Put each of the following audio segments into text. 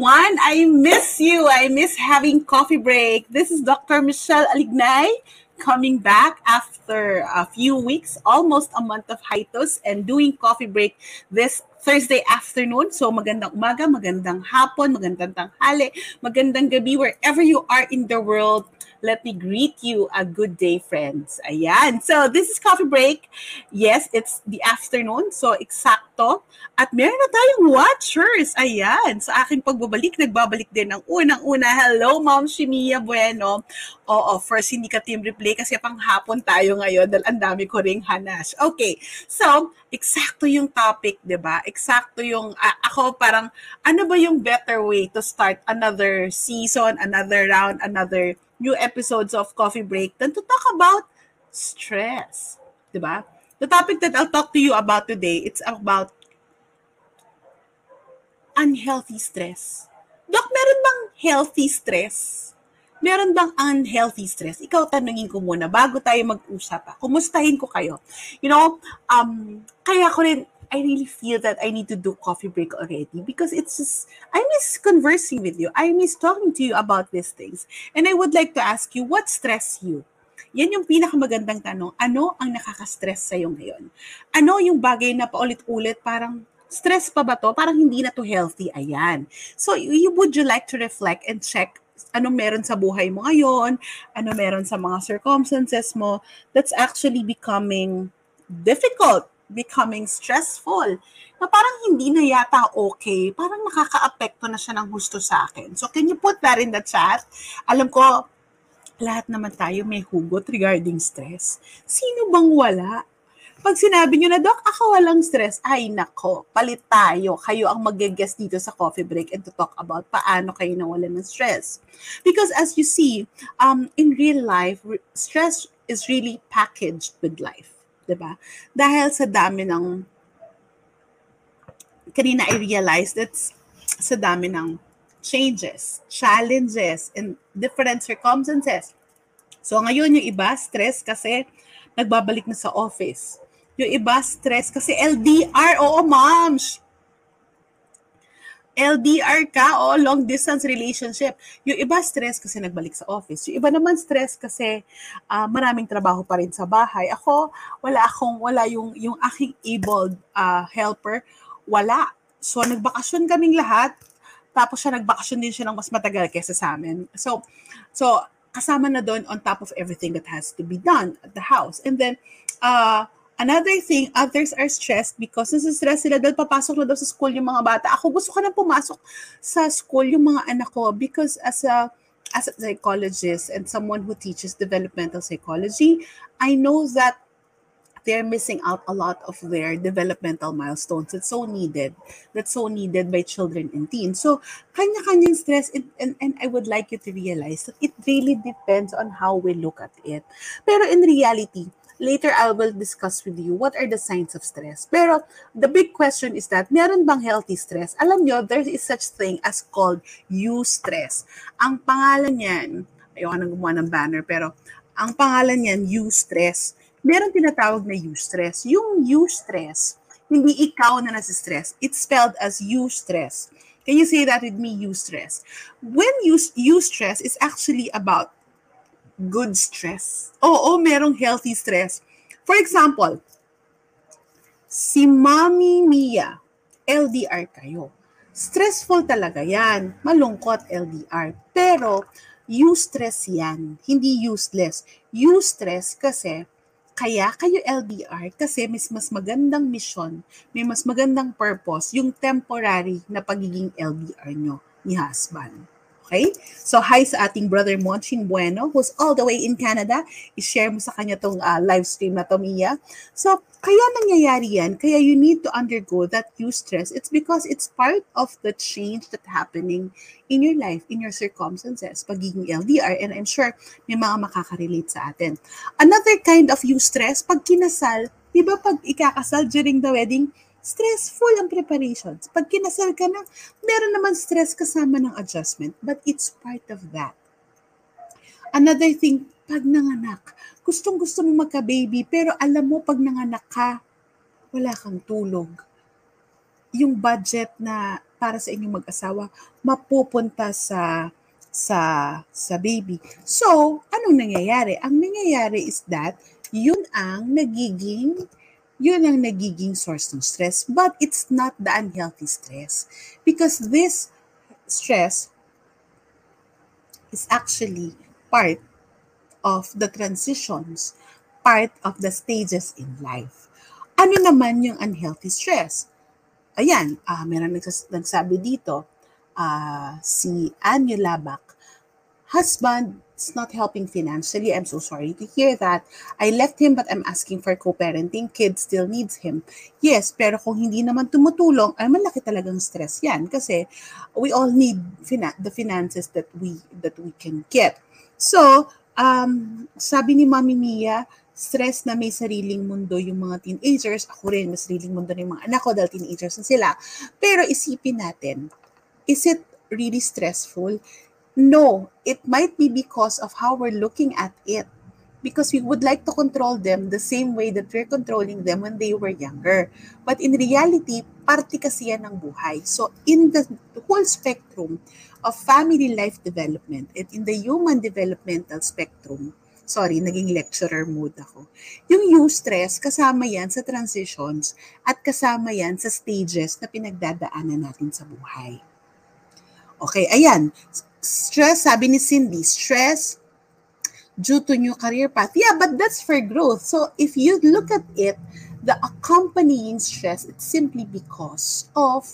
Everyone. I miss you. I miss having coffee break. This is Dr. Michelle Alignay coming back after a few weeks, almost a month of hiatus, and doing coffee break this Thursday afternoon. So magandang umaga, magandang hapon, magandang tanghali, magandang gabi, wherever you are in the world. Let me greet you a good day, friends. Ayan. So, this is Coffee Break. Yes, it's the afternoon. So, eksakto. At meron na tayong watchers. Ayan. Sa aking pagbabalik, nagbabalik din ng unang-una. Hello, Ma'am Shimia Bueno. Oo, first hindi ka team replay kasi pang hapon tayo ngayon dahil ang dami ko ring hanas. Okay. So, eksakto yung topic, 'di ba? Eksakto yung uh, ako parang ano ba yung better way to start another season, another round, another new episodes of Coffee Break than to talk about stress. Diba? The topic that I'll talk to you about today, it's about unhealthy stress. Doc, meron bang healthy stress? Meron bang unhealthy stress? Ikaw tanungin ko muna bago tayo mag-usap. Kumustahin ko kayo. You know, um, kaya ko rin I really feel that I need to do coffee break already because it's just, I miss conversing with you. I miss talking to you about these things. And I would like to ask you, what stress you? Yan yung pinakamagandang tanong. Ano ang nakaka-stress sa'yo ngayon? Ano yung bagay na paulit-ulit parang stress pa ba to? Parang hindi na to healthy. Ayan. So, you, would you like to reflect and check ano meron sa buhay mo ngayon, ano meron sa mga circumstances mo that's actually becoming difficult becoming stressful na parang hindi na yata okay, parang nakaka-apekto na siya ng gusto sa akin. So can you put that in the chat? Alam ko, lahat naman tayo may hugot regarding stress. Sino bang wala? Pag sinabi nyo na, Doc, ako walang stress, ay nako, palit tayo. Kayo ang mag-guest dito sa coffee break and to talk about paano kayo nawala ng stress. Because as you see, um, in real life, stress is really packaged with life 'di ba? Dahil sa dami ng kanina I realized that sa dami ng changes, challenges, and different circumstances. So ngayon yung iba stress kasi nagbabalik na sa office. Yung iba stress kasi LDR, oo moms, LDR ka o long distance relationship. Yung iba stress kasi nagbalik sa office. Yung iba naman stress kasi uh, maraming trabaho pa rin sa bahay. Ako, wala akong, wala yung, yung aking able uh, helper. Wala. So, nagbakasyon kaming lahat. Tapos siya nagbakasyon din siya ng mas matagal kaysa sa amin. So, so kasama na doon on top of everything that has to be done at the house. And then, uh, Another thing, others are stressed because nasa-stress sila dahil papasok na daw sa school yung mga bata. Ako gusto ko na pumasok sa school yung mga anak ko because as a as a psychologist and someone who teaches developmental psychology, I know that they're missing out a lot of their developmental milestones that's so needed that's so needed by children and teens so kanya-kanyang stress and, and, and i would like you to realize that it really depends on how we look at it pero in reality later I will discuss with you what are the signs of stress. Pero the big question is that meron bang healthy stress? Alam nyo, there is such thing as called eustress. Ang pangalan niyan, ayoko nang gumawa ng banner, pero ang pangalan niyan, eustress. Meron tinatawag na eustress. Yung eustress, hindi ikaw na nasa-stress. It's spelled as eustress. Can you say that with me, eustress? When eustress is actually about good stress. Oo, merong healthy stress. For example, si Mami Mia, LDR kayo. Stressful talaga yan. Malungkot LDR. Pero, eustress yan. Hindi useless. Eustress kasi kaya kayo LDR kasi mas mas magandang mission, may mas magandang purpose yung temporary na pagiging LDR nyo ni husband. Okay? So, hi sa ating brother Monchin Bueno, who's all the way in Canada. I-share mo sa kanya tong uh, live stream na to, Mia. So, kaya nangyayari yan, kaya you need to undergo that eustress. It's because it's part of the change that's happening in your life, in your circumstances, pagiging LDR, and I'm sure may mga makaka-relate sa atin. Another kind of eustress, pag kinasal, di ba pag ikakasal during the wedding, stressful ang preparations. Pag kinasal ka na, meron naman stress kasama ng adjustment, but it's part of that. Another thing, pag nanganak, gustong gusto mo magka-baby, pero alam mo pag nanganak ka, wala kang tulog. Yung budget na para sa inyong mag-asawa mapupunta sa sa sa baby. So, anong nangyayari? Ang nangyayari is that yun ang nagiging yun ang nagiging source ng stress. But it's not the unhealthy stress. Because this stress is actually part of the transitions, part of the stages in life. Ano naman yung unhealthy stress? Ayan, uh, meron nagsas- nagsabi dito, uh, si Anyo Labak, husband is not helping financially. I'm so sorry to hear that. I left him but I'm asking for co-parenting. Kid still needs him. Yes, pero kung hindi naman tumutulong, ay malaki talagang stress yan kasi we all need fina- the finances that we that we can get. So, um, sabi ni Mami Mia, stress na may sariling mundo yung mga teenagers. Ako rin, may sariling mundo ng mga anak ko dahil teenagers na sila. Pero isipin natin, is it really stressful? No, it might be because of how we're looking at it. Because we would like to control them the same way that we're controlling them when they were younger. But in reality, parte kasi yan ng buhay. So in the whole spectrum of family life development and in the human developmental spectrum, sorry, naging lecturer mood ako. Yung eustress, kasama yan sa transitions at kasama yan sa stages na pinagdadaanan natin sa buhay. Okay, ayan. Stress, sabi ni Cindy, stress due to new career path. Yeah, but that's for growth. So if you look at it, the accompanying stress, it's simply because of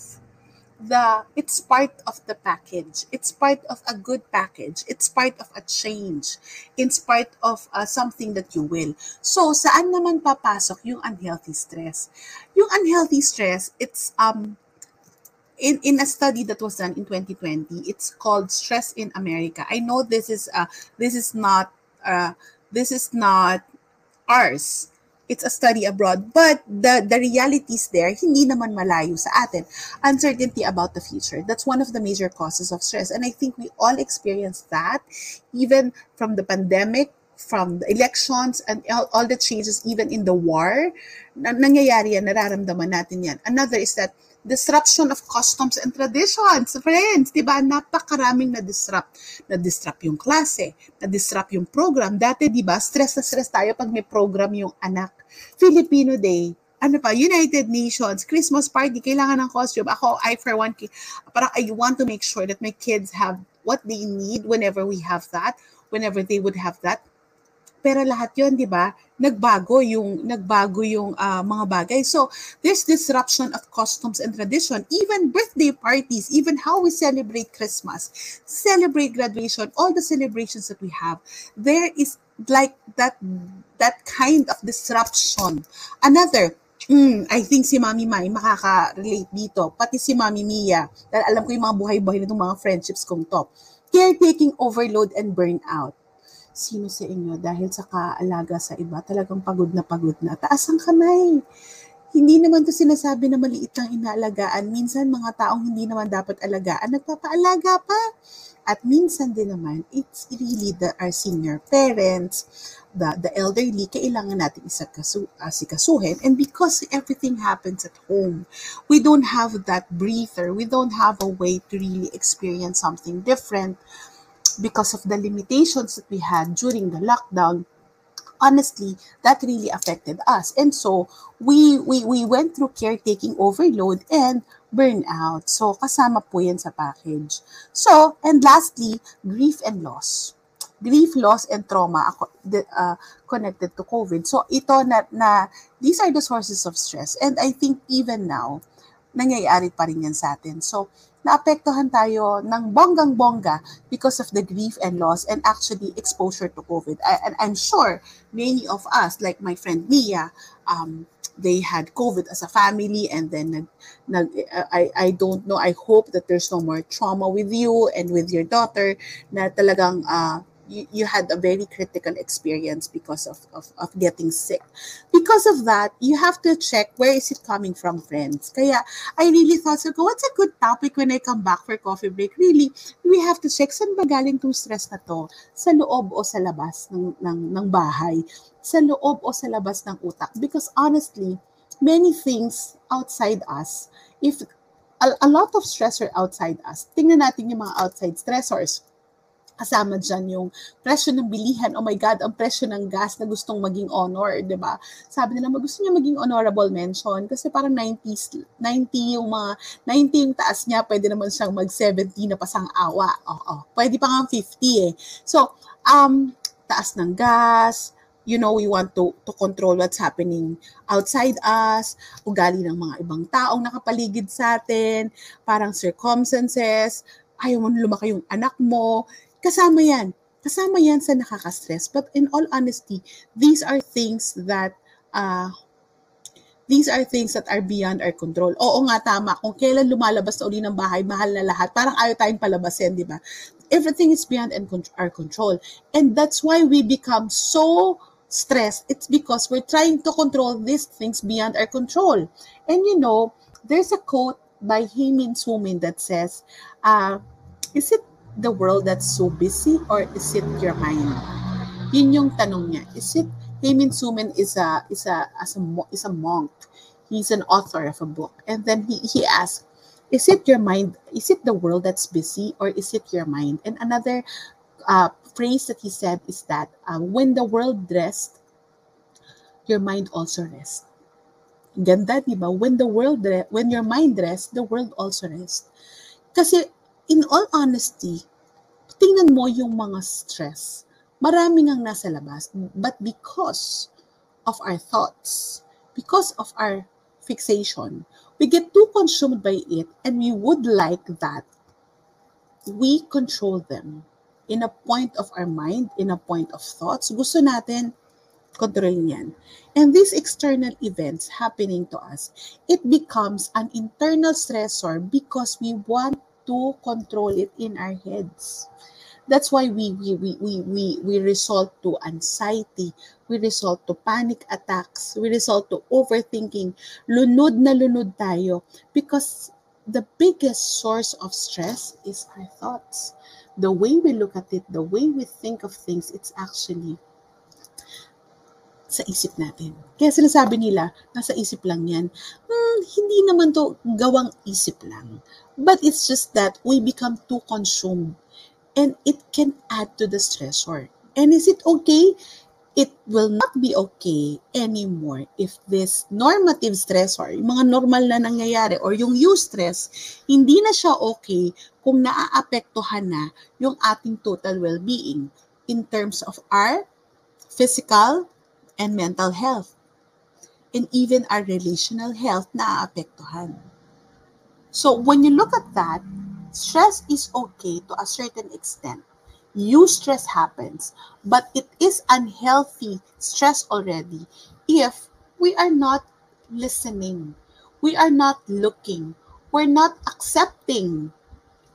the it's part of the package. It's part of a good package. It's part of a change. It's part of uh, something that you will. So saan naman papasok yung unhealthy stress? Yung unhealthy stress it's um in, in a study that was done in 2020, it's called Stress in America. I know this is uh, this is not uh, this is not ours. It's a study abroad, but the the realities there hindi naman malayo sa atin. Uncertainty about the future. That's one of the major causes of stress, and I think we all experience that, even from the pandemic from the elections and all, all the changes even in the war na, nangyayari yan, nararamdaman natin yan. Another is that disruption of customs and traditions. Friends, di ba? Napakaraming na-disrupt. Na-disrupt yung klase, na-disrupt yung program. Dati, di ba, stress na stress tayo pag may program yung anak. Filipino Day, ano pa, United Nations, Christmas party, kailangan ng costume. Ako, I for one, parang I want to make sure that my kids have what they need whenever we have that, whenever they would have that. Pero lahat 'yon, 'di ba? Nagbago yung nagbago yung uh, mga bagay. So, there's disruption of customs and tradition, even birthday parties, even how we celebrate Christmas, celebrate graduation, all the celebrations that we have. There is like that that kind of disruption. Another Mm, I think si Mami Mai makaka-relate dito. Pati si Mami Mia. Dahil alam ko yung mga buhay-buhay na mga friendships kong to. Caretaking overload and burnout sino sa inyo dahil sa kaalaga sa iba, talagang pagod na pagod na. Taas ang kamay. Hindi naman to sinasabi na maliit lang inaalagaan. Minsan mga taong hindi naman dapat alagaan, nagpapaalaga pa. At minsan din naman, it's really the, our senior parents, the, the elderly, kailangan natin isakasu, uh, sikasuhin. And because everything happens at home, we don't have that breather. We don't have a way to really experience something different because of the limitations that we had during the lockdown, honestly, that really affected us. And so we we we went through caretaking overload and burnout. So kasama po yan sa package. So, and lastly, grief and loss. Grief, loss, and trauma uh, connected to COVID. So ito na, na, these are the sources of stress. And I think even now, nangyayari pa rin yan sa atin. So, naapektuhan tayo ng bonggang-bongga because of the grief and loss and actually exposure to COVID. And I'm sure many of us, like my friend Mia, um, they had COVID as a family and then nag, nag, I, I don't know, I hope that there's no more trauma with you and with your daughter na talagang uh, you, you had a very critical experience because of, of, of getting sick. Because of that, you have to check where is it coming from, friends. Kaya I really thought, so, what's a good topic when I come back for coffee break? Really, we have to check saan ba galing tong stress na to? Sa loob o sa labas ng, ng, ng bahay? Sa loob o sa labas ng utak? Because honestly, many things outside us, if a, a lot of stressor outside us. Tingnan natin yung mga outside stressors. Kasama dyan yung presyo ng bilihan. Oh my God, ang presyo ng gas na gustong maging honor, di ba? Sabi nila, gusto niya maging honorable mention kasi parang 90, 90 yung mga, 90 yung taas niya, pwede naman siyang mag-70 na pasang awa. Oo, oh, oh. pwede pa nga 50 eh. So, um, taas ng gas, you know, we want to, to control what's happening outside us, ugali ng mga ibang taong nakapaligid sa atin, parang circumstances, ayaw mo lumaki yung anak mo, kasama yan. Kasama yan sa nakaka-stress. But in all honesty, these are things that uh, these are things that are beyond our control. Oo nga, tama. Kung kailan lumalabas na uli ng bahay, mahal na lahat. Parang ayaw tayong palabasin, di ba? Everything is beyond our control. And that's why we become so stress, it's because we're trying to control these things beyond our control. And you know, there's a quote by Hemin Sumin that says, uh, is it the world that's so busy or is it your mind? Yun yung tanong niya. Is it, Hemin Sumin is a, is a, as a, is a monk. He's an author of a book. And then he, he asked, is it your mind? Is it the world that's busy or is it your mind? And another uh, phrase that he said is that uh, when the world rests, your mind also rests. Ganda, di ba? When the world, when your mind rests, the world also rests. Kasi, in all honesty, tingnan mo yung mga stress. Marami ngang nasa labas. But because of our thoughts, because of our fixation, we get too consumed by it and we would like that we control them in a point of our mind, in a point of thoughts, gusto natin kontrolin yan. And these external events happening to us, it becomes an internal stressor because we want to control it in our heads. That's why we we we we we, we resort to anxiety, we resort to panic attacks, we resort to overthinking. Lunod na lunod tayo because the biggest source of stress is our thoughts the way we look at it, the way we think of things, it's actually sa isip natin. Kaya sinasabi nila, nasa isip lang yan. Hmm, hindi naman to gawang isip lang. But it's just that we become too consumed and it can add to the stressor. And is it okay? it will not be okay anymore if this normative stressor, yung mga normal na nangyayari or yung eustress, hindi na siya okay kung naaapektuhan na yung ating total well-being in terms of our physical and mental health and even our relational health naaapektuhan. So when you look at that, stress is okay to a certain extent eustress happens, but it is unhealthy stress already if we are not listening, we are not looking, we're not accepting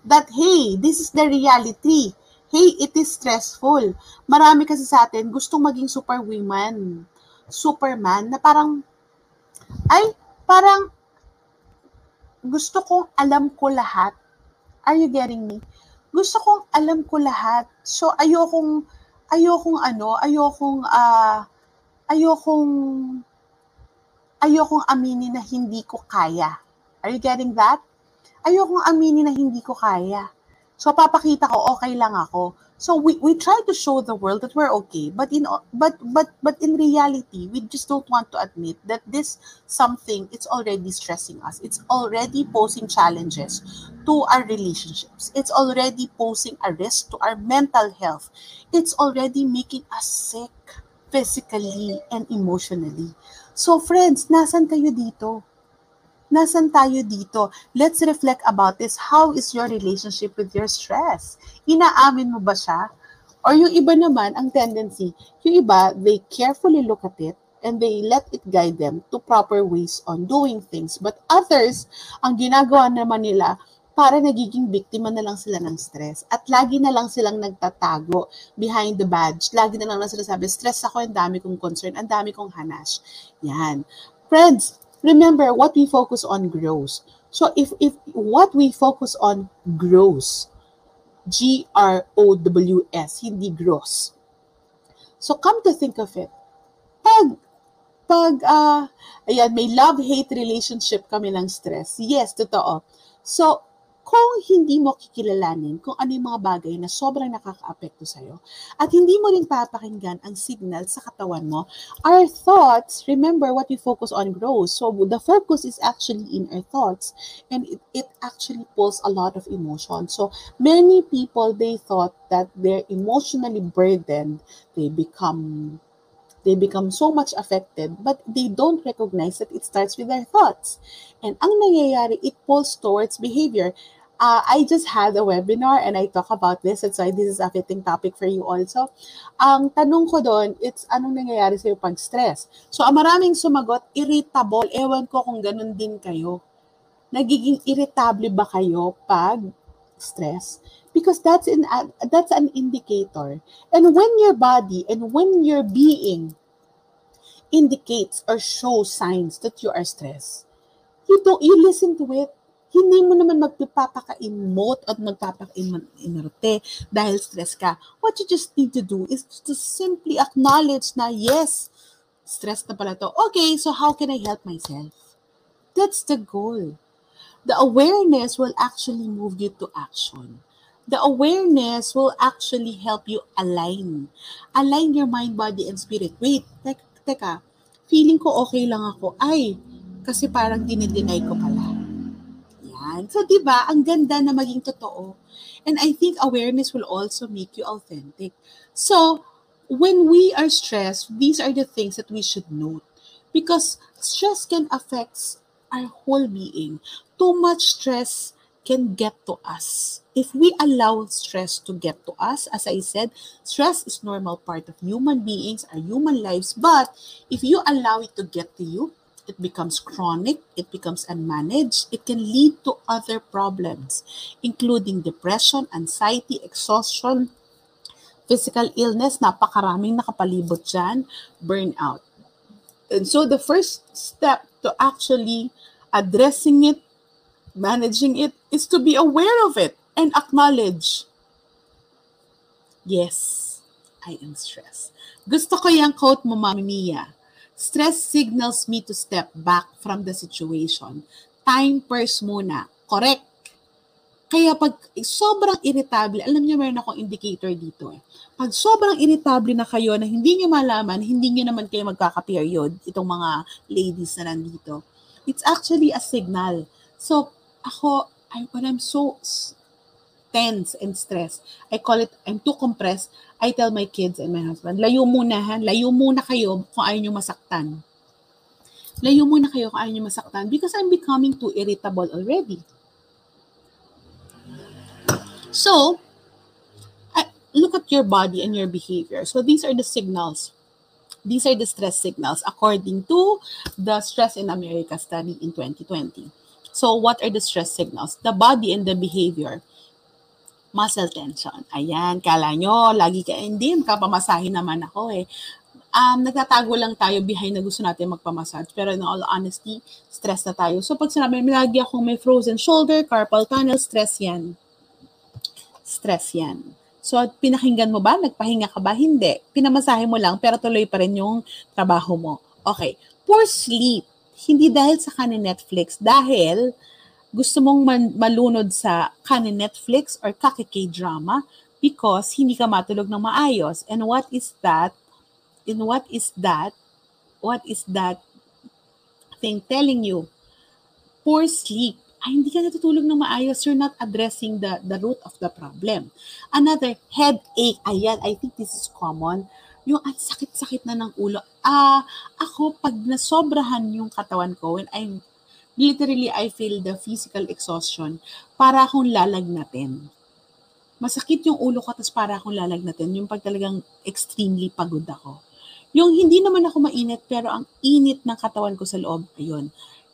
that, hey, this is the reality. Hey, it is stressful. Marami kasi sa atin gustong maging superwoman, superman, na parang, ay, parang, gusto kong alam ko lahat. Are you getting me? gusto kong alam ko lahat. So ayokong ayokong ano, ayokong uh, ayokong ayokong aminin na hindi ko kaya. Are you getting that? Ayokong aminin na hindi ko kaya. So papakita ko okay lang ako. So we, we try to show the world that we're okay, but in but but but in reality, we just don't want to admit that this something it's already stressing us. It's already posing challenges to our relationships. It's already posing a risk to our mental health. It's already making us sick physically and emotionally. So friends, nasan kayo dito? Nasaan tayo dito? Let's reflect about this. How is your relationship with your stress? Inaamin mo ba siya? Or yung iba naman, ang tendency, yung iba, they carefully look at it and they let it guide them to proper ways on doing things. But others, ang ginagawa naman nila, para nagiging biktima na lang sila ng stress. At lagi na lang silang nagtatago behind the badge. Lagi na lang lang sila sabi, stress ako, ang dami kong concern, ang dami kong hanash. Yan. Friends, remember what we focus on grows. So if if what we focus on grows, G R O W S, hindi gross. So come to think of it, pag pag uh, ayan, may love-hate relationship kami ng stress. Yes, totoo. So, kung hindi mo kikilalanin kung ano yung mga bagay na sobrang nakaka-apekto sa'yo at hindi mo rin papakinggan ang signal sa katawan mo, our thoughts, remember what we focus on grows. So the focus is actually in our thoughts and it, it actually pulls a lot of emotion. So many people, they thought that they're emotionally burdened, they become they become so much affected, but they don't recognize that it starts with their thoughts. And ang nangyayari, it pulls towards behavior. Uh, I just had a webinar and I talk about this. That's why this is a fitting topic for you also. Ang tanong ko doon, it's anong nangyayari sa'yo pag stress. So, ang maraming sumagot, irritable. Ewan ko kung ganun din kayo. Nagiging irritable ba kayo pag stress? Because that's an uh, that's an indicator and when your body and when your being indicates or shows signs that you are stressed you don't you listen to it hindi mo naman magpapaka-emote at magpapaka-inerte dahil stress ka. What you just need to do is to simply acknowledge na, yes, stress na pala to. Okay, so how can I help myself? That's the goal. The awareness will actually move you to action the awareness will actually help you align. Align your mind, body, and spirit. Wait, teka, teka. Feeling ko okay lang ako. Ay, kasi parang dinideny ko pala. Yan. So, di ba, ang ganda na maging totoo. And I think awareness will also make you authentic. So, when we are stressed, these are the things that we should note. Because stress can affect our whole being. Too much stress can get to us. If we allow stress to get to us, as I said, stress is normal part of human beings, our human lives. But if you allow it to get to you, it becomes chronic, it becomes unmanaged, it can lead to other problems, including depression, anxiety, exhaustion, physical illness, napakaraming nakapalibot dyan, burnout. And so the first step to actually addressing it managing it is to be aware of it and acknowledge, yes, I am stressed. Gusto ko yung quote mo, Mami Mia. Stress signals me to step back from the situation. Time first muna. Correct. Kaya pag sobrang irritable, alam niyo meron akong indicator dito eh. Pag sobrang irritable na kayo na hindi niyo malaman, hindi niyo naman kayo magkaka-period, itong mga ladies na nandito, it's actually a signal. So, ako, I, when I'm so tense and stressed, I call it, I'm too compressed, I tell my kids and my husband, layo muna ha, layo muna kayo kung ayaw nyo masaktan. Layo muna kayo kung ayaw nyo masaktan because I'm becoming too irritable already. So, look at your body and your behavior. So these are the signals. These are the stress signals according to the Stress in America study in 2020. So, what are the stress signals? The body and the behavior. Muscle tension. Ayan, kala nyo, lagi ka, hindi, kapamasahin naman ako eh. Um, nagtatago lang tayo behind na gusto natin magpamassage. Pero in all honesty, stress na tayo. So, pag sinabi, lagi akong may frozen shoulder, carpal tunnel, stress yan. Stress yan. So, pinakinggan mo ba? Nagpahinga ka ba? Hindi. Pinamasahe mo lang, pero tuloy pa rin yung trabaho mo. Okay. Poor sleep hindi dahil sa kanin Netflix, dahil gusto mong man- malunod sa kanin Netflix or kakike drama because hindi ka matulog ng maayos. And what is that? And what is that? What is that thing telling you? Poor sleep. Ay, hindi ka natutulog ng maayos. You're not addressing the, the root of the problem. Another, headache. Ayan, I think this is common yung ang sakit-sakit na ng ulo. Ah, ako pag nasobrahan yung katawan ko when I'm literally I feel the physical exhaustion para akong lalagnatin. Masakit yung ulo ko tapos para akong lalagnatin yung pag talagang extremely pagod ako. Yung hindi naman ako mainit pero ang init ng katawan ko sa loob, ayun.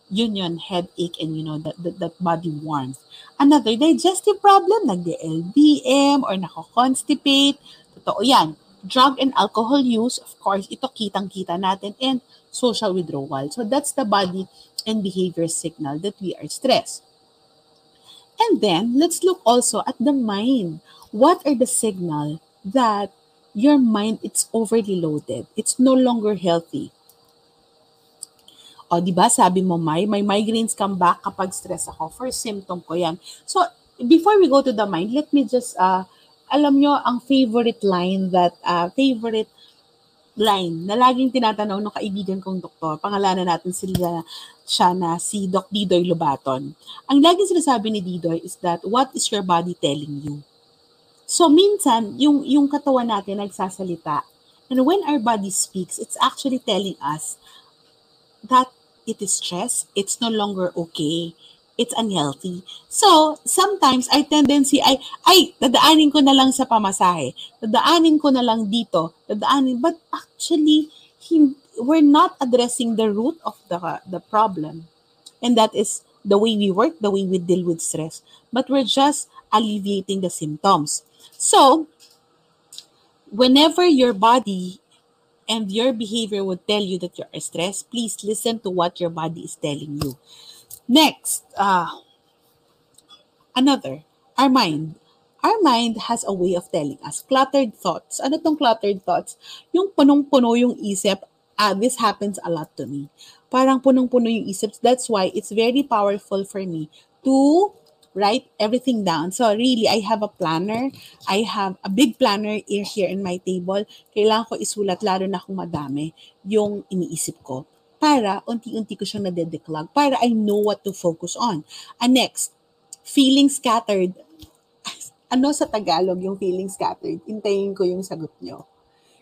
Yun yun, headache and you know, that, that, that body warmth. Another, digestive problem, nagde-LBM or nako-constipate. Totoo yan drug and alcohol use, of course, ito kitang-kita natin, and social withdrawal. So that's the body and behavior signal that we are stressed. And then, let's look also at the mind. What are the signal that your mind it's overly loaded? It's no longer healthy. O, di ba, sabi mo, May, may migraines come back kapag stress ako. First symptom ko yan. So, before we go to the mind, let me just, uh, alam nyo, ang favorite line that, uh, favorite line na laging tinatanaw ng kaibigan kong doktor, pangalanan natin sila siya na si Doc Didoy Lubaton. Ang laging sinasabi ni Didoy is that, what is your body telling you? So, minsan, yung, yung katawan natin nagsasalita. And when our body speaks, it's actually telling us that it is stress, it's no longer okay, it's unhealthy. So, sometimes our tendency ay, ay, dadaanin ko na lang sa pamasahe, dadaanin ko na lang dito, dadaanin, but actually, he, we're not addressing the root of the, the problem. And that is the way we work, the way we deal with stress. But we're just alleviating the symptoms. So, whenever your body and your behavior would tell you that you're stressed, please listen to what your body is telling you. Next, uh, another, our mind. Our mind has a way of telling us cluttered thoughts. Ano tong cluttered thoughts? Yung punong-puno yung isip, ah, this happens a lot to me. Parang punong-puno yung isip. That's why it's very powerful for me to write everything down. So really, I have a planner. I have a big planner here in my table. Kailangan ko isulat, lalo na kung madami, yung iniisip ko. Para unti-unti ko siyang nadedeclog. Para I know what to focus on. And next, feeling scattered. Ano sa Tagalog yung feeling scattered? Hintayin ko yung sagot nyo.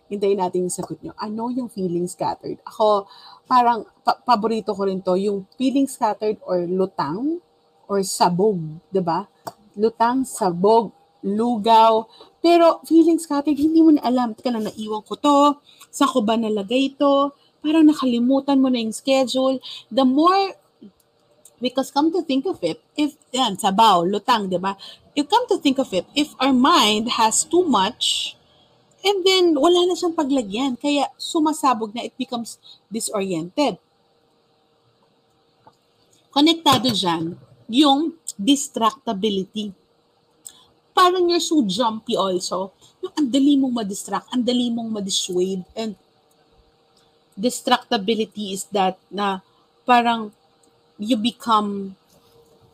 Hintayin natin yung sagot nyo. Ano yung feeling scattered? Ako, parang pa- paborito ko rin to, yung feeling scattered or lutang or sabog, ba? Lutang, sabog, lugaw. Pero feeling scattered, hindi mo na alam. Teka lang, naiwan ko to. Saan ko ba nalagay ito? Parang nakalimutan mo na yung schedule. The more, because come to think of it, if, yan, sabaw, lutang, di ba? You come to think of it, if our mind has too much, and then wala na siyang paglagyan, kaya sumasabog na, it becomes disoriented. Konektado dyan, yung distractability. Parang you're so jumpy also. Yung ang dali mong ma-distract, ang dali mong ma-dissuade. And distractability is that na parang you become,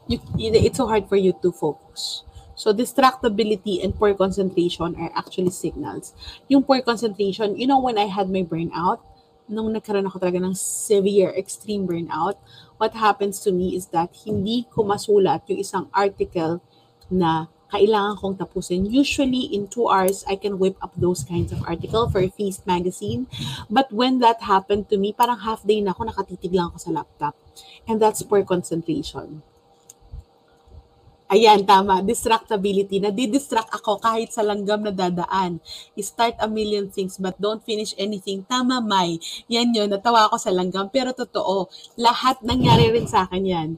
you, it's so hard for you to focus. So distractibility and poor concentration are actually signals. Yung poor concentration, you know when I had my burnout, nung nagkaroon ako talaga ng severe extreme burnout, what happens to me is that hindi ko masulat yung isang article na kailangan kong tapusin. Usually, in two hours, I can whip up those kinds of article for Feast magazine. But when that happened to me, parang half day na ako, nakatitig lang ako sa laptop. And that's poor concentration. Ayan, tama. Distractability. Nadidistract ako kahit sa langgam na dadaan. Start a million things but don't finish anything. Tama, May. Yan yun. Natawa ako sa langgam. Pero totoo, lahat nangyari rin sa akin yan.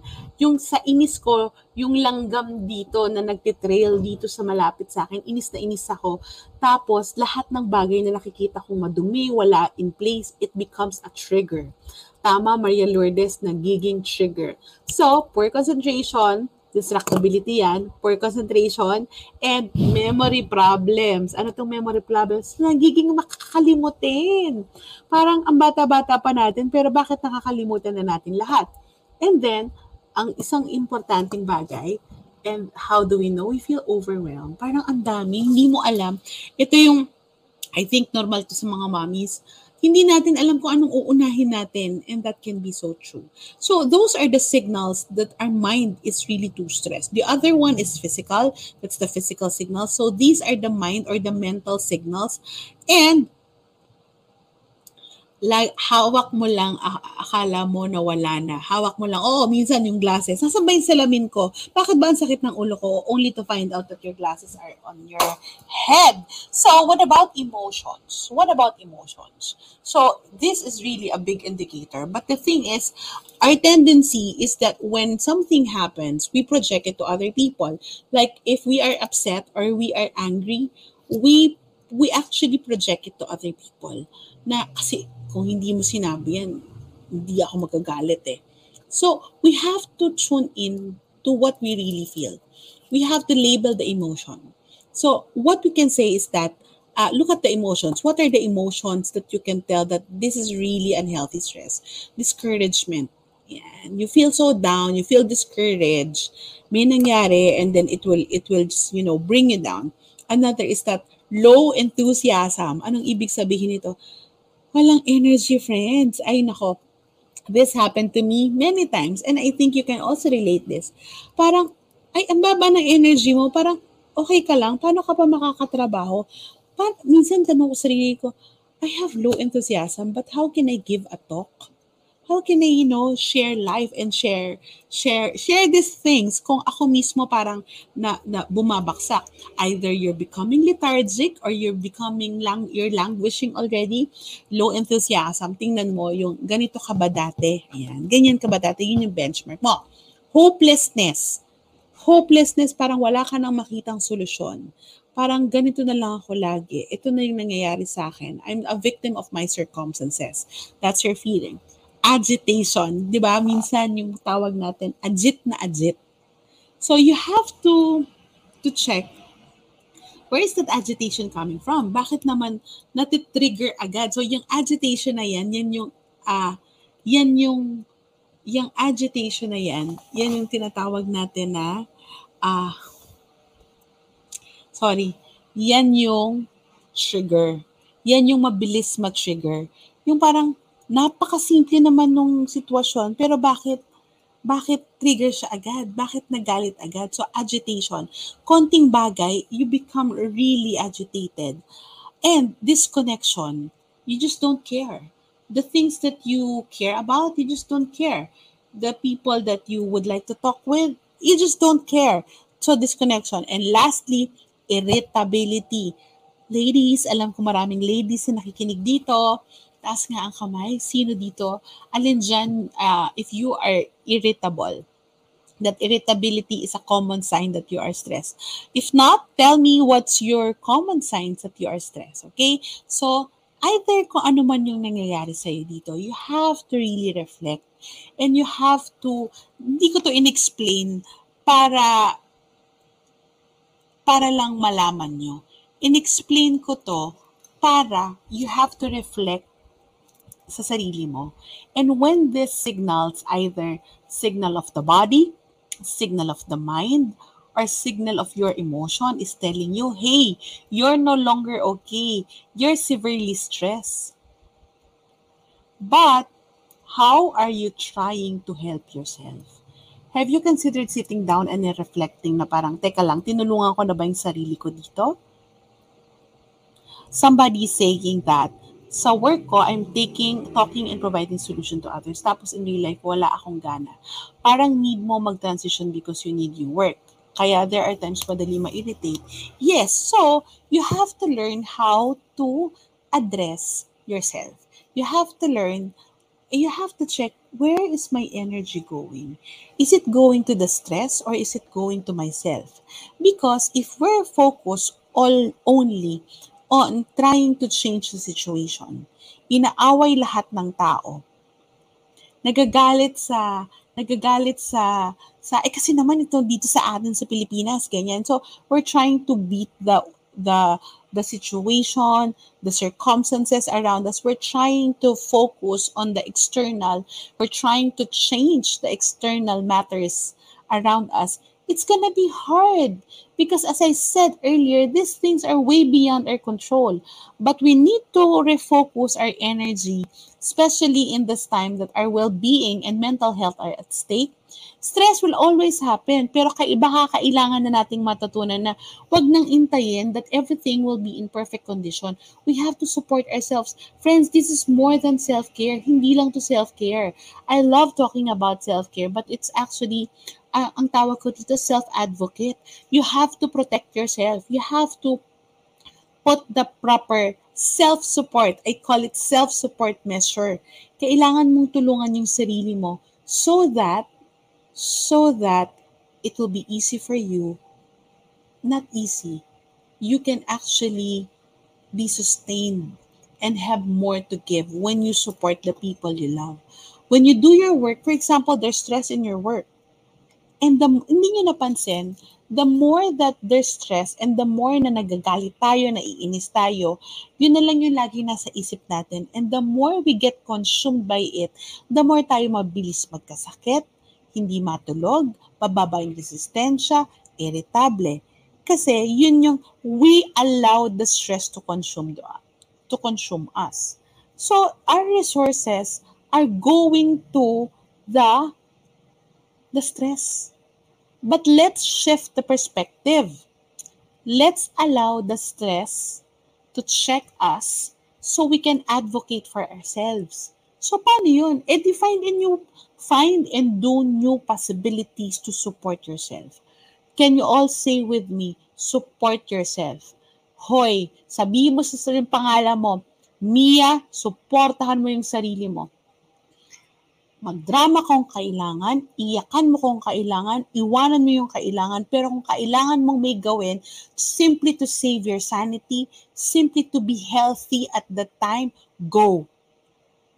Yung sa inis ko, yung langgam dito na nagtitrail dito sa malapit sa akin, inis na inis ako. Tapos, lahat ng bagay na nakikita kong madumi, wala in place, it becomes a trigger. Tama, Maria Lourdes, nagiging trigger. So, poor concentration, distractibility yan, poor concentration, and memory problems. Ano tong memory problems? Nagiging makakalimutin. Parang ang bata-bata pa natin, pero bakit nakakalimutan na natin lahat? And then, ang isang importanteng bagay, and how do we know? We feel overwhelmed. Parang ang dami, hindi mo alam. Ito yung, I think normal to sa mga mommies, hindi natin alam kung anong uunahin natin and that can be so true. So those are the signals that our mind is really too stressed. The other one is physical. That's the physical signal. So these are the mind or the mental signals. And like, hawak mo lang, akala mo na wala na. Hawak mo lang, oo, oh, minsan yung glasses. Nasaan ba yung salamin ko? Bakit ba ang sakit ng ulo ko? Only to find out that your glasses are on your head. So, what about emotions? What about emotions? So, this is really a big indicator. But the thing is, our tendency is that when something happens, we project it to other people. Like, if we are upset or we are angry, we we actually project it to other people. Na kasi kung hindi mo sinabi yan, hindi ako magagalit eh. So, we have to tune in to what we really feel. We have to label the emotion. So, what we can say is that uh, look at the emotions. What are the emotions that you can tell that this is really unhealthy stress? Discouragement. Yan. You feel so down, you feel discouraged. May nangyari and then it will it will just, you know, bring you down. Another is that low enthusiasm. Anong ibig sabihin nito? Walang energy, friends. Ay nako. This happened to me many times and I think you can also relate this. Parang ay ang baba ng energy mo, parang okay ka lang, paano ka pa makakatrabaho? Pa- minsan tanong ko sarili ko, I have low enthusiasm, but how can I give a talk? How can I, you know, share life and share, share, share these things kung ako mismo parang na, na bumabaksak. Either you're becoming lethargic or you're becoming lang, you're languishing already, low enthusiasm. Tingnan mo yung ganito ka ba dati? Ayan, ganyan ka ba dati? Yun yung benchmark mo. Hopelessness. Hopelessness, parang wala ka nang makitang solusyon parang ganito na lang ako lagi. Ito na yung nangyayari sa akin. I'm a victim of my circumstances. That's your feeling agitation. Di ba? Minsan yung tawag natin, agit na agit. So you have to to check where is that agitation coming from? Bakit naman natitrigger agad? So yung agitation na yan, yan yung uh, yan yung yung agitation na yan, yan yung tinatawag natin na uh, sorry, yan yung trigger. Yan yung mabilis ma-trigger. Yung parang napakasimple naman nung sitwasyon, pero bakit bakit trigger siya agad? Bakit nagalit agad? So agitation. Konting bagay, you become really agitated. And disconnection, you just don't care. The things that you care about, you just don't care. The people that you would like to talk with, you just don't care. So disconnection. And lastly, irritability. Ladies, alam ko maraming ladies na nakikinig dito taas nga ang kamay. Sino dito? Alin dyan, uh, if you are irritable, that irritability is a common sign that you are stressed. If not, tell me what's your common signs that you are stressed. Okay? So, either kung ano man yung nangyayari sa'yo dito, you have to really reflect and you have to, hindi ko to in-explain para para lang malaman nyo. In-explain ko to para you have to reflect sa sarili mo. And when this signals either signal of the body, signal of the mind, or signal of your emotion is telling you, hey, you're no longer okay. You're severely stressed. But how are you trying to help yourself? Have you considered sitting down and reflecting na parang, teka lang, tinulungan ko na ba yung sarili ko dito? Somebody saying that sa work ko, I'm taking, talking and providing solution to others. Tapos in real life, wala akong gana. Parang need mo mag-transition because you need your work. Kaya there are times madali ma-irritate. Yes, so you have to learn how to address yourself. You have to learn, you have to check where is my energy going? Is it going to the stress or is it going to myself? Because if we're focused all only on trying to change the situation. Inaaway lahat ng tao. Nagagalit sa nagagalit sa sa eh kasi naman ito dito sa atin sa Pilipinas ganyan. So we're trying to beat the the the situation, the circumstances around us. We're trying to focus on the external. We're trying to change the external matters around us it's gonna be hard because as I said earlier, these things are way beyond our control. But we need to refocus our energy, especially in this time that our well-being and mental health are at stake. Stress will always happen, pero kaiba kailangan na nating matutunan na wag nang intayin that everything will be in perfect condition. We have to support ourselves. Friends, this is more than self-care. Hindi lang to self-care. I love talking about self-care, but it's actually uh, ang tawag ko dito, self-advocate. You have to protect yourself. You have to put the proper self-support. I call it self-support measure. Kailangan mong tulungan yung sarili mo so that, so that it will be easy for you. Not easy. You can actually be sustained and have more to give when you support the people you love. When you do your work, for example, there's stress in your work And the, hindi nyo napansin the more that there's stress and the more na nagagalit tayo, naiinis tayo, yun na lang yung lagi nasa isip natin. And the more we get consumed by it, the more tayo mabilis magkasakit, hindi matulog, pababa yung resistensya, irritable. Kasi yun yung we allow the stress to consume to consume us. So our resources are going to the the stress. But let's shift the perspective. Let's allow the stress to check us so we can advocate for ourselves. So paano yun? E define and you find and do new possibilities to support yourself. Can you all say with me, support yourself? Hoy, sabihin mo sa sarili pangalan mo, Mia, supportahan mo yung sarili mo. Magdrama kung kailangan, iyakan mo kung kailangan, iwanan mo yung kailangan, pero kung kailangan mong may gawin, simply to save your sanity, simply to be healthy at the time, go.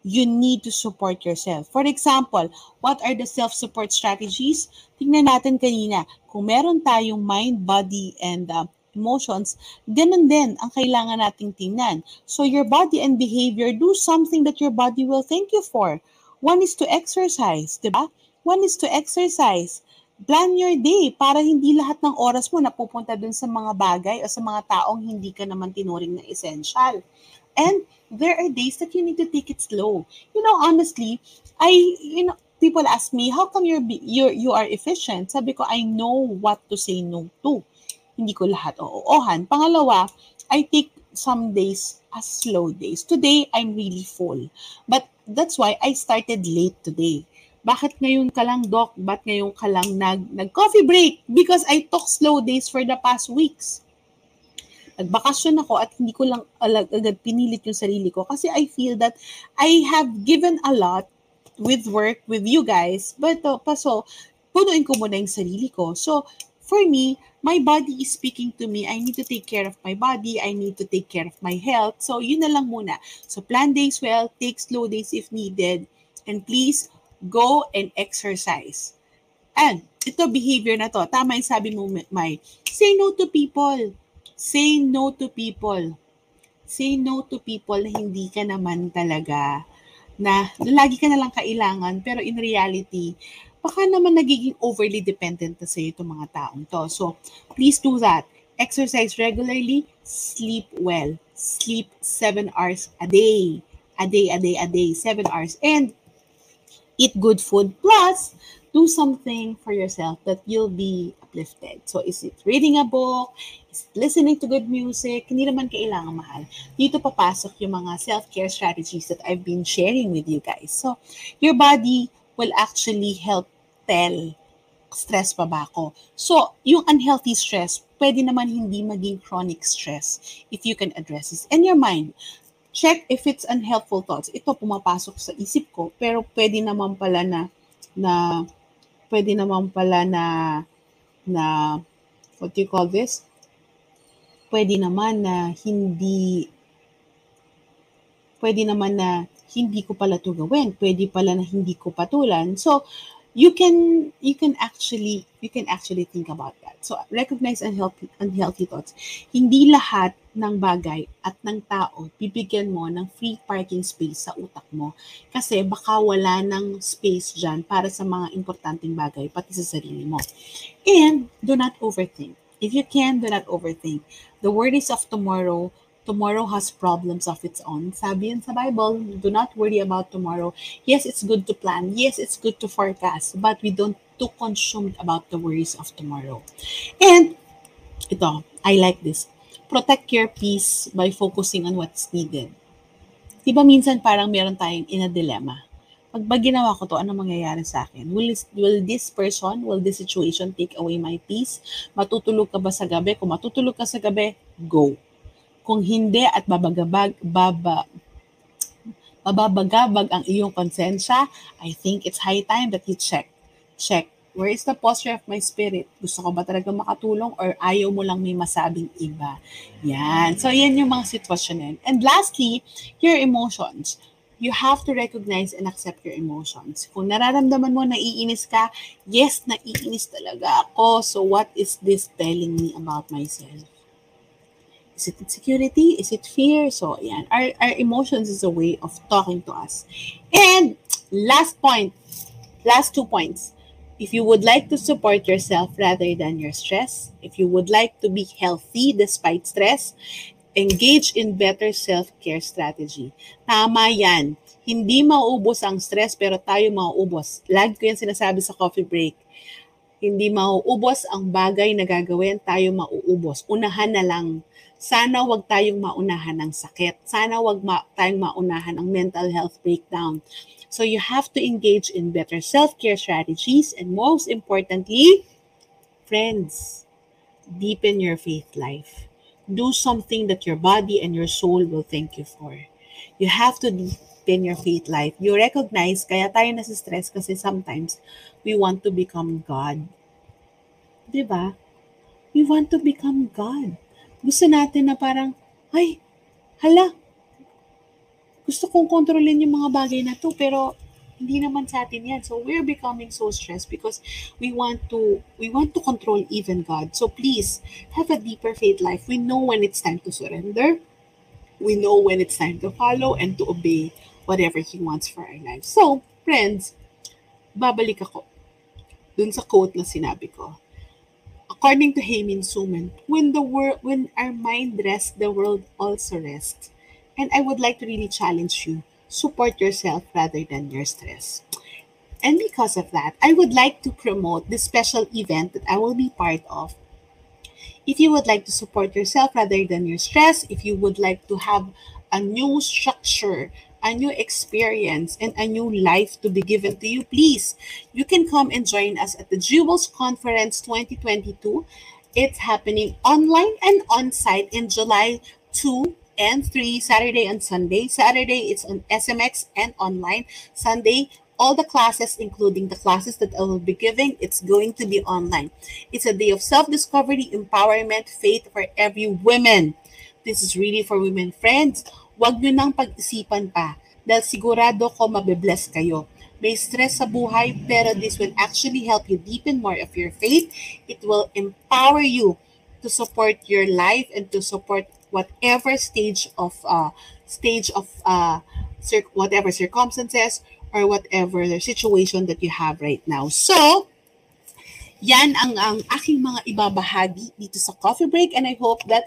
You need to support yourself. For example, what are the self-support strategies? Tingnan natin kanina, kung meron tayong mind, body, and uh, emotions, ganun din ang kailangan nating tingnan. So your body and behavior, do something that your body will thank you for. One is to exercise, di ba? One is to exercise. Plan your day para hindi lahat ng oras mo napupunta dun sa mga bagay o sa mga taong hindi ka naman tinuring na essential. And there are days that you need to take it slow. You know, honestly, I, you know, people ask me, how come you're, you're, you are efficient? Sabi ko, I know what to say no to. Hindi ko lahat oo-ohan. Pangalawa, I take some days as slow days. Today, I'm really full. But that's why I started late today. Bakit ngayon ka lang, Doc? Ba't ngayon ka lang nag, nag-coffee break? Because I took slow days for the past weeks. Nagbakasyon ako at hindi ko lang agad pinilit yung sarili ko kasi I feel that I have given a lot with work with you guys. But uh, paso, punuin ko muna yung sarili ko. So, for me, my body is speaking to me. I need to take care of my body. I need to take care of my health. So, yun na lang muna. So, plan days well, take slow days if needed. And please, go and exercise. And, ito behavior na to. Tama yung sabi mo, May. Say no to people. Say no to people. Say no to people na hindi ka naman talaga na, lagi ka na lang kailangan pero in reality, baka naman nagiging overly dependent na sa'yo itong mga taong to. So, please do that. Exercise regularly, sleep well. Sleep 7 hours a day. A day, a day, a day, 7 hours. And eat good food. Plus, do something for yourself that you'll be uplifted. So, is it reading a book? Is it listening to good music? Hindi naman kailangan mahal. Dito papasok yung mga self-care strategies that I've been sharing with you guys. So, your body will actually help tell stress pa ba ako. So, yung unhealthy stress, pwede naman hindi maging chronic stress if you can address this. And your mind, check if it's unhelpful thoughts. Ito pumapasok sa isip ko, pero pwede naman pala na na pwede naman pala na, na, what do you call this? Pwede naman na hindi, pwede naman na hindi ko pala to gawin. Pwede pala na hindi ko patulan. So, you can you can actually you can actually think about that. So recognize unhealthy unhealthy thoughts. Hindi lahat ng bagay at ng tao bibigyan mo ng free parking space sa utak mo kasi baka wala ng space diyan para sa mga importanteng bagay pati sa sarili mo. And do not overthink. If you can, do not overthink. The worries of tomorrow tomorrow has problems of its own. Sabi yan sa Bible, do not worry about tomorrow. Yes, it's good to plan. Yes, it's good to forecast. But we don't too consumed about the worries of tomorrow. And, ito, I like this. Protect your peace by focusing on what's needed. Diba minsan parang meron tayong in a dilemma? Pag ba ginawa ko to, ano mangyayari sa akin? Will this, will this person, will this situation take away my peace? Matutulog ka ba sa gabi? Kung matutulog ka sa gabi, go kung hindi at babagabag, baba, bababagabag ang iyong konsensya, I think it's high time that you check. Check. Where is the posture of my spirit? Gusto ko ba talaga makatulong or ayaw mo lang may masabing iba? Yan. So, yan yung mga sitwasyon yan. And lastly, your emotions. you have to recognize and accept your emotions. Kung nararamdaman mo naiinis ka, yes, naiinis talaga ako. So what is this telling me about myself? Is it insecurity? Is it fear? So, yan. Our, our emotions is a way of talking to us. And last point, last two points. If you would like to support yourself rather than your stress, if you would like to be healthy despite stress, engage in better self-care strategy. Tama yan. Hindi mauubos ang stress pero tayo mauubos. Lagi ko yan sinasabi sa coffee break. Hindi mauubos ang bagay na gagawin, tayo mauubos. Unahan na lang. Sana wag tayong maunahan ng sakit. Sana wag ma- tayong maunahan ng mental health breakdown. So you have to engage in better self-care strategies and most importantly, friends, deepen your faith life do something that your body and your soul will thank you for. You have to deepen your faith life. You recognize, kaya tayo nasa-stress kasi sometimes we want to become God. Di ba? We want to become God. Gusto natin na parang, ay, hala, gusto kong kontrolin yung mga bagay na to, pero hindi naman sa atin yan. So we're becoming so stressed because we want to we want to control even God. So please have a deeper faith life. We know when it's time to surrender. We know when it's time to follow and to obey whatever He wants for our lives. So, friends, babalik ako dun sa quote na sinabi ko. According to Heimin Suman, when the world, when our mind rests, the world also rests. And I would like to really challenge you support yourself rather than your stress. And because of that, I would like to promote this special event that I will be part of. If you would like to support yourself rather than your stress, if you would like to have a new structure, a new experience, and a new life to be given to you, please, you can come and join us at the Jewels Conference 2022. It's happening online and on site in July 2 and 3 Saturday and Sunday. Saturday it's on SMX and online. Sunday all the classes including the classes that I will be giving it's going to be online. It's a day of self-discovery, empowerment, faith for every woman. This is really for women friends. Huwag nyo nang pag-isipan pa dahil sigurado ko mabibless kayo. May stress sa buhay pero this will actually help you deepen more of your faith. It will empower you to support your life and to support whatever stage of uh, stage of uh, cir- whatever circumstances or whatever the situation that you have right now. So, yan ang, ang aking mga ibabahagi dito sa Coffee Break and I hope that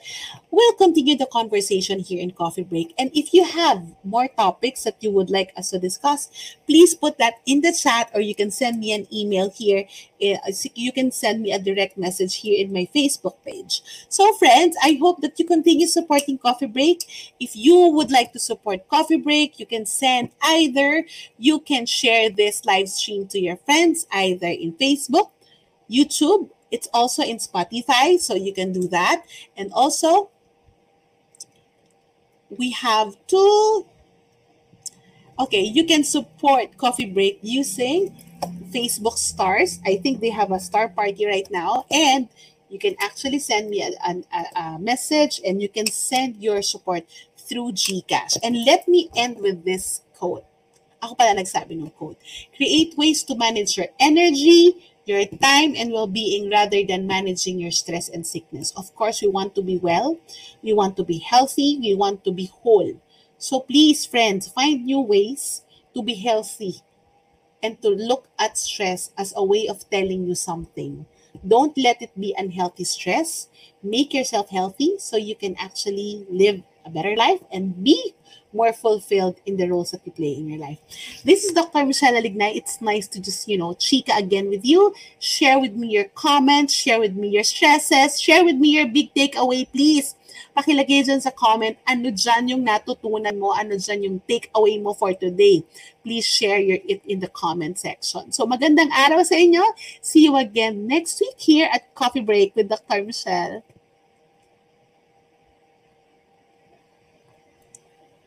we'll continue the conversation here in Coffee Break. And if you have more topics that you would like us to discuss, please put that in the chat or you can send me an email here. Eh, you can send me a direct message here in my Facebook page. So friends, I hope that you continue supporting Coffee Break. If you would like to support Coffee Break, you can send either, you can share this live stream to your friends, either in Facebook, YouTube. It's also in Spotify, so you can do that. And also, we have two. Okay, you can support Coffee Break using Facebook stars. I think they have a star party right now. And you can actually send me a, a, a message and you can send your support through Gcash. And let me end with this quote. Ako pala nagsabi ng quote. Create ways to manage your energy, your time and well-being rather than managing your stress and sickness. Of course, we want to be well, we want to be healthy, we want to be whole. So please, friends, find new ways to be healthy and to look at stress as a way of telling you something. Don't let it be unhealthy stress. Make yourself healthy so you can actually live a better life and be more fulfilled in the roles that you play in your life. This is Dr. Michelle Alignay. It's nice to just, you know, chica again with you. Share with me your comments, share with me your stresses, share with me your big takeaway, please. Pakilagay dyan sa comment, ano dyan yung natutunan mo, ano dyan yung takeaway mo for today. Please share your it in the comment section. So magandang araw sa inyo. See you again next week here at Coffee Break with Dr. Michelle.